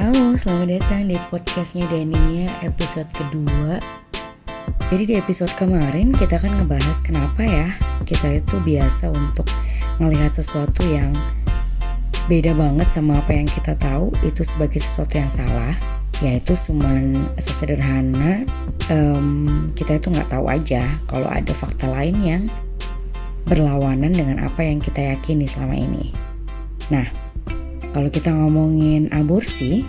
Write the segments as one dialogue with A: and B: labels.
A: Halo, selamat datang di podcastnya Dania episode kedua Jadi di episode kemarin kita kan ngebahas kenapa ya kita itu biasa untuk melihat sesuatu yang beda banget sama apa yang kita tahu itu sebagai sesuatu yang salah yaitu cuman sesederhana um, kita itu nggak tahu aja kalau ada fakta lain yang berlawanan dengan apa yang kita yakini selama ini. Nah, kalau kita ngomongin aborsi,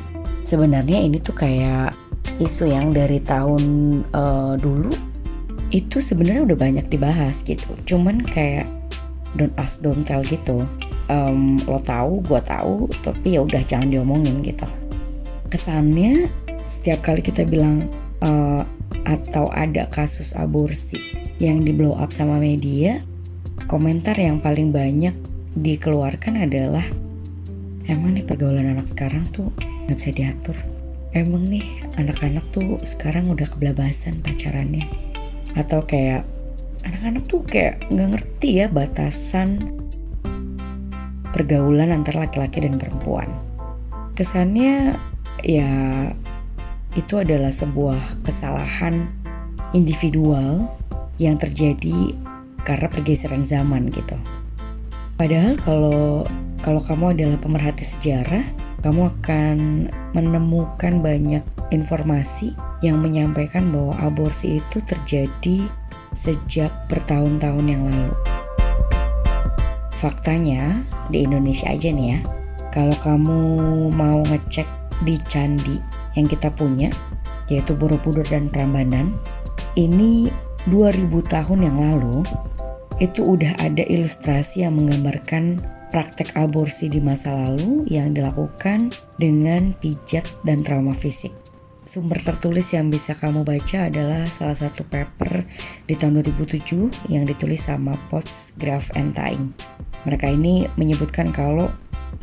A: sebenarnya ini tuh kayak isu yang dari tahun uh, dulu itu sebenarnya udah banyak dibahas gitu. Cuman kayak don't ask don't tell gitu. Um, lo tahu, gue tahu, tapi ya udah jangan diomongin gitu. Kesannya setiap kali kita bilang uh, atau ada kasus aborsi yang di blow up sama media, komentar yang paling banyak dikeluarkan adalah Emang nih pergaulan anak sekarang tuh nggak bisa diatur. Emang nih anak-anak tuh sekarang udah kebelabasan pacarannya. Atau kayak anak-anak tuh kayak nggak ngerti ya batasan pergaulan antara laki-laki dan perempuan. Kesannya ya itu adalah sebuah kesalahan individual yang terjadi karena pergeseran zaman gitu. Padahal kalau kalau kamu adalah pemerhati sejarah, kamu akan menemukan banyak informasi yang menyampaikan bahwa aborsi itu terjadi sejak bertahun-tahun yang lalu. Faktanya, di Indonesia aja nih ya, kalau kamu mau ngecek di candi yang kita punya, yaitu Borobudur dan Prambanan, ini 2000 tahun yang lalu, itu udah ada ilustrasi yang menggambarkan praktek aborsi di masa lalu yang dilakukan dengan pijat dan trauma fisik. Sumber tertulis yang bisa kamu baca adalah salah satu paper di tahun 2007 yang ditulis sama Potts, Graf, and Tying. Mereka ini menyebutkan kalau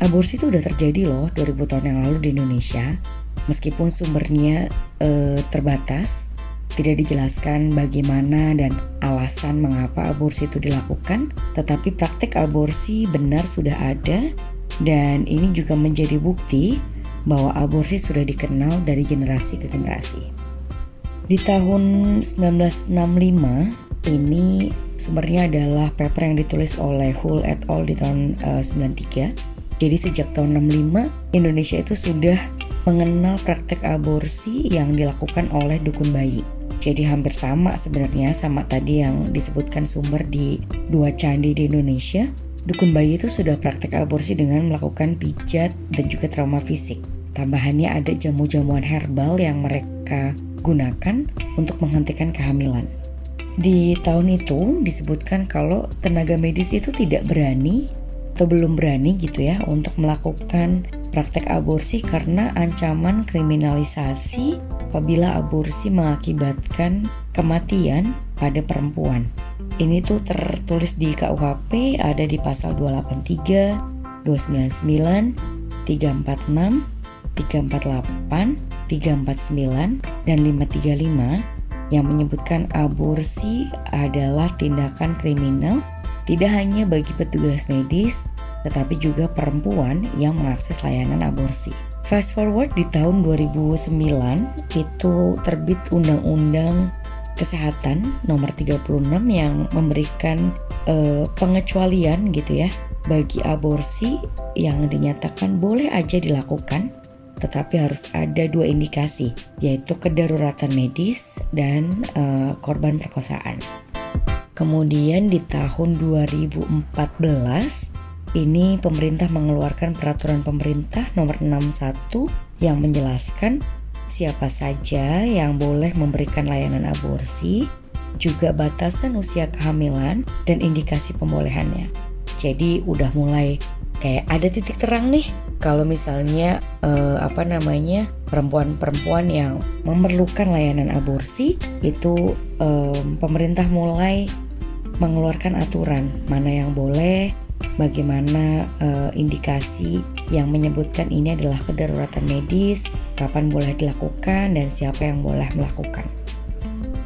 A: aborsi itu udah terjadi loh 2000 tahun yang lalu di Indonesia. Meskipun sumbernya eh, terbatas, tidak dijelaskan bagaimana dan alasan mengapa aborsi itu dilakukan, tetapi praktek aborsi benar sudah ada dan ini juga menjadi bukti bahwa aborsi sudah dikenal dari generasi ke generasi. Di tahun 1965 ini sumbernya adalah paper yang ditulis oleh Hull et al di tahun uh, 93. Jadi sejak tahun 65 Indonesia itu sudah mengenal praktek aborsi yang dilakukan oleh dukun bayi. Jadi hampir sama sebenarnya sama tadi yang disebutkan sumber di dua candi di Indonesia. Dukun bayi itu sudah praktek aborsi dengan melakukan pijat dan juga trauma fisik. Tambahannya ada jamu-jamuan herbal yang mereka gunakan untuk menghentikan kehamilan. Di tahun itu disebutkan kalau tenaga medis itu tidak berani atau belum berani gitu ya untuk melakukan praktek aborsi karena ancaman kriminalisasi apabila aborsi mengakibatkan kematian pada perempuan. Ini tuh tertulis di KUHP ada di pasal 283, 299, 346, 348, 349, dan 535 yang menyebutkan aborsi adalah tindakan kriminal tidak hanya bagi petugas medis, tetapi juga perempuan yang mengakses layanan aborsi. Fast forward di tahun 2009 itu terbit Undang-Undang Kesehatan nomor 36 yang memberikan uh, pengecualian gitu ya bagi aborsi yang dinyatakan boleh aja dilakukan tetapi harus ada dua indikasi yaitu kedaruratan medis dan uh, korban perkosaan. Kemudian di tahun 2014 ini pemerintah mengeluarkan peraturan pemerintah nomor 61 yang menjelaskan siapa saja yang boleh memberikan layanan aborsi, juga batasan usia kehamilan dan indikasi pembolehannya. Jadi udah mulai kayak ada titik terang nih kalau misalnya eh, apa namanya perempuan-perempuan yang memerlukan layanan aborsi itu eh, pemerintah mulai mengeluarkan aturan mana yang boleh bagaimana uh, indikasi yang menyebutkan ini adalah kedaruratan medis, kapan boleh dilakukan dan siapa yang boleh melakukan.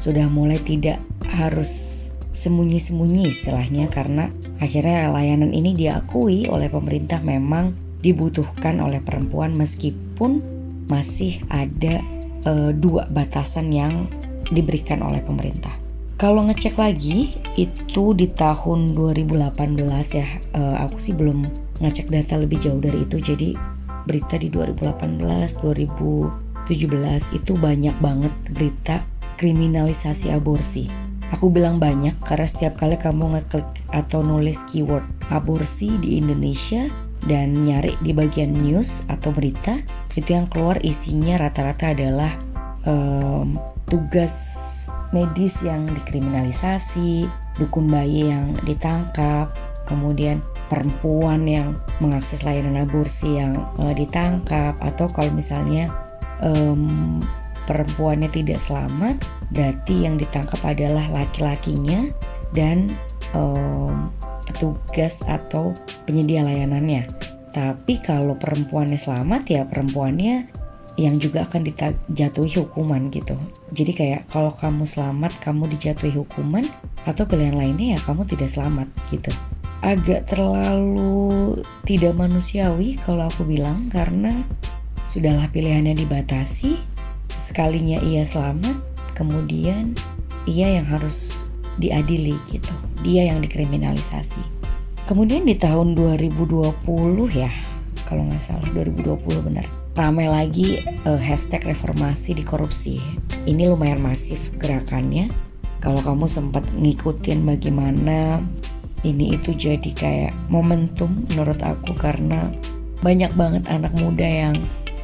A: Sudah mulai tidak harus sembunyi-sembunyi istilahnya karena akhirnya layanan ini diakui oleh pemerintah memang dibutuhkan oleh perempuan meskipun masih ada uh, dua batasan yang diberikan oleh pemerintah. Kalau ngecek lagi itu di tahun 2018 ya, uh, aku sih belum ngecek data lebih jauh dari itu. Jadi berita di 2018, 2017 itu banyak banget berita kriminalisasi aborsi. Aku bilang banyak karena setiap kali kamu ngeklik atau nulis keyword aborsi di Indonesia dan nyari di bagian news atau berita, itu yang keluar isinya rata-rata adalah um, tugas medis yang dikriminalisasi, dukun bayi yang ditangkap, kemudian perempuan yang mengakses layanan aborsi yang uh, ditangkap, atau kalau misalnya um, perempuannya tidak selamat, berarti yang ditangkap adalah laki-lakinya dan um, petugas atau penyedia layanannya. Tapi kalau perempuannya selamat ya perempuannya yang juga akan dijatuhi hukuman gitu. Jadi kayak kalau kamu selamat kamu dijatuhi hukuman atau pilihan lainnya ya kamu tidak selamat gitu. Agak terlalu tidak manusiawi kalau aku bilang karena sudahlah pilihannya dibatasi sekalinya ia selamat, kemudian ia yang harus diadili gitu. Dia yang dikriminalisasi. Kemudian di tahun 2020 ya, kalau nggak salah 2020 benar. Ramai lagi uh, hashtag reformasi di korupsi. Ini lumayan masif gerakannya. Kalau kamu sempat ngikutin bagaimana ini itu jadi kayak momentum menurut aku karena banyak banget anak muda yang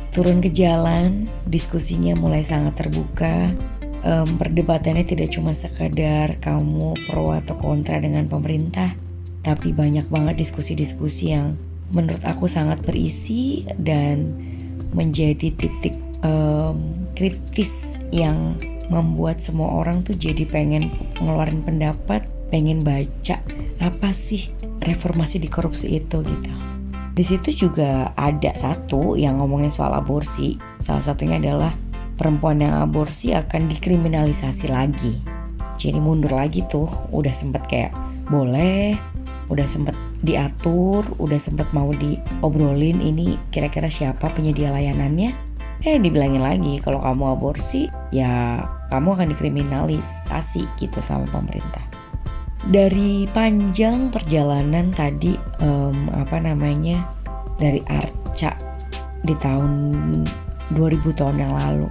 A: turun ke jalan, diskusinya mulai sangat terbuka. Um, perdebatannya tidak cuma sekadar kamu pro atau kontra dengan pemerintah, tapi banyak banget diskusi-diskusi yang menurut aku sangat berisi dan menjadi titik um, kritis yang membuat semua orang tuh jadi pengen ngeluarin pendapat, pengen baca apa sih reformasi di korupsi itu gitu. Di situ juga ada satu yang ngomongin soal aborsi. Salah satunya adalah perempuan yang aborsi akan dikriminalisasi lagi. Jadi mundur lagi tuh, udah sempet kayak boleh, udah sempet diatur, udah sempet mau diobrolin ini kira-kira siapa penyedia layanannya. Eh dibilangin lagi kalau kamu aborsi ya kamu akan dikriminalisasi gitu sama pemerintah. Dari panjang perjalanan tadi um, apa namanya dari Arca di tahun 2000 tahun yang lalu.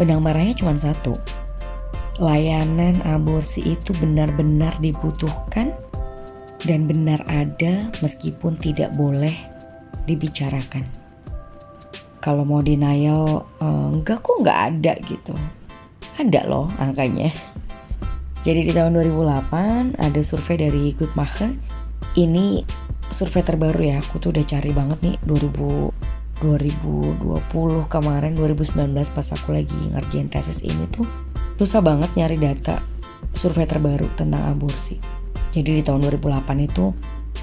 A: Benang merahnya cuma satu. Layanan aborsi itu benar-benar dibutuhkan dan benar ada meskipun tidak boleh dibicarakan kalau mau denial enggak kok nggak ada gitu ada loh angkanya jadi di tahun 2008 ada survei dari Goodmacher. Ini survei terbaru ya. Aku tuh udah cari banget nih 2000 2020 kemarin 2019 pas aku lagi ngerjain tesis ini tuh susah banget nyari data survei terbaru tentang aborsi. Jadi di tahun 2008 itu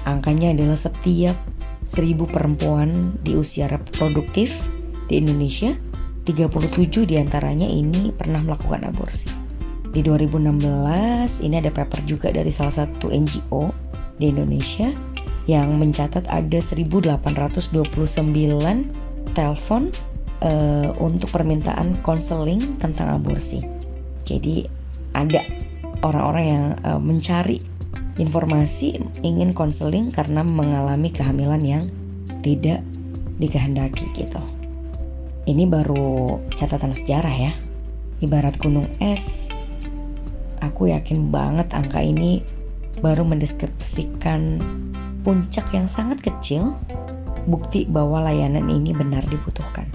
A: angkanya adalah setiap 1000 perempuan di usia reproduktif di Indonesia 37 di antaranya ini pernah melakukan aborsi. Di 2016 ini ada paper juga dari salah satu NGO di Indonesia yang mencatat ada 1829 telepon uh, untuk permintaan konseling tentang aborsi. Jadi ada orang-orang yang uh, mencari informasi ingin konseling karena mengalami kehamilan yang tidak dikehendaki gitu. Ini baru catatan sejarah ya. Ibarat gunung es Aku yakin banget angka ini baru mendeskripsikan puncak yang sangat kecil, bukti bahwa layanan ini benar dibutuhkan.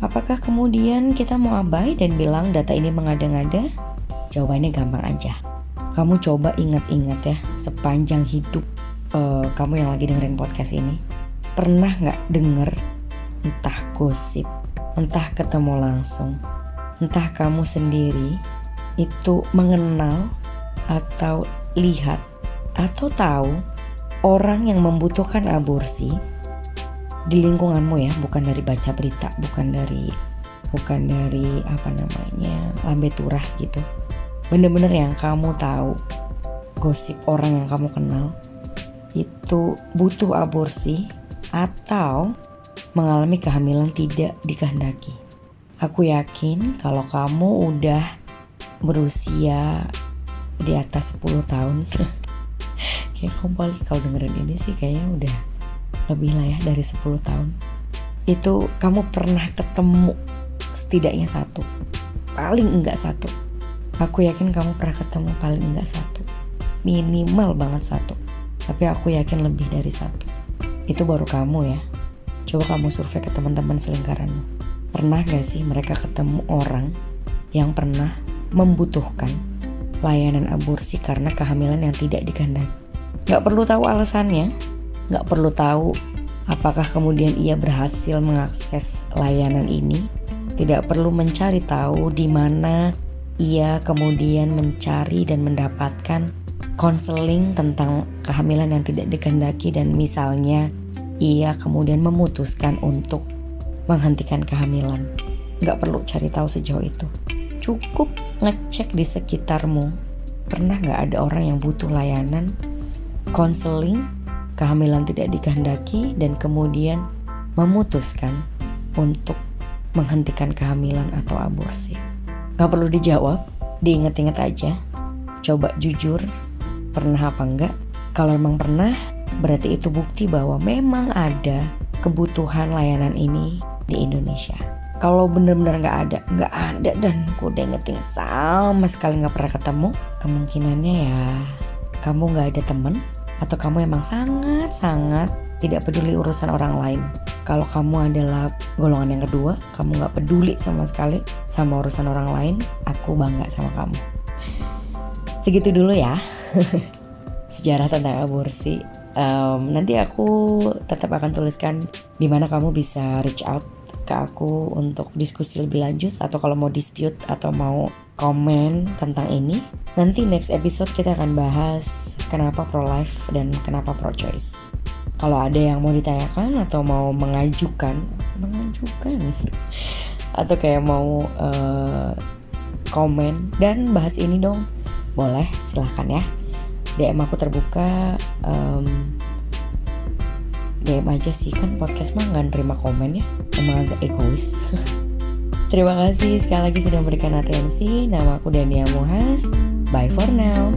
A: Apakah kemudian kita mau abai dan bilang data ini mengada-ngada? Jawabannya gampang aja. Kamu coba ingat-ingat ya, sepanjang hidup uh, kamu yang lagi dengerin podcast ini, pernah nggak denger entah gosip, entah ketemu langsung, entah kamu sendiri itu mengenal atau lihat atau tahu orang yang membutuhkan aborsi di lingkunganmu ya, bukan dari baca berita, bukan dari bukan dari apa namanya lambe turah gitu. Bener-bener yang kamu tahu gosip orang yang kamu kenal itu butuh aborsi atau mengalami kehamilan tidak dikehendaki. Aku yakin kalau kamu udah berusia di atas 10 tahun kayak kamu kalau dengerin ini sih kayaknya udah lebih lah ya dari 10 tahun itu kamu pernah ketemu setidaknya satu paling enggak satu aku yakin kamu pernah ketemu paling enggak satu. Minimal banget satu. Tapi aku yakin lebih dari satu. Itu baru kamu ya. Coba kamu survei ke teman-teman selingkaranmu. Pernah gak sih mereka ketemu orang yang pernah membutuhkan layanan aborsi karena kehamilan yang tidak dikehendaki. Gak perlu tahu alasannya, gak perlu tahu apakah kemudian ia berhasil mengakses layanan ini. Tidak perlu mencari tahu di mana ia kemudian mencari dan mendapatkan konseling tentang kehamilan yang tidak dikehendaki dan misalnya ia kemudian memutuskan untuk menghentikan kehamilan. Gak perlu cari tahu sejauh itu cukup ngecek di sekitarmu. Pernah nggak ada orang yang butuh layanan konseling, kehamilan tidak dikehendaki, dan kemudian memutuskan untuk menghentikan kehamilan atau aborsi? Gak perlu dijawab, diinget-inget aja. Coba jujur, pernah apa enggak? Kalau emang pernah, berarti itu bukti bahwa memang ada kebutuhan layanan ini di Indonesia kalau bener-bener nggak ada nggak ada dan aku udah ingetin sama sekali nggak pernah ketemu kemungkinannya ya kamu nggak ada temen atau kamu emang sangat-sangat tidak peduli urusan orang lain kalau kamu adalah golongan yang kedua kamu nggak peduli sama sekali sama urusan orang lain aku bangga sama kamu. Segitu dulu ya. Sejarah tentang aborsi. Um, nanti aku tetap akan tuliskan di mana kamu bisa reach out ke aku untuk diskusi lebih lanjut atau kalau mau dispute atau mau komen tentang ini. Nanti next episode kita akan bahas kenapa pro life dan kenapa pro choice kalau ada yang mau ditanyakan atau mau mengajukan mengajukan atau kayak mau uh, komen dan bahas ini dong boleh silahkan ya DM aku terbuka um, DM aja sih kan podcast mah nggak terima komen ya emang agak egois Terima kasih sekali lagi sudah memberikan atensi. Nama aku Dania Muhas. Bye for now.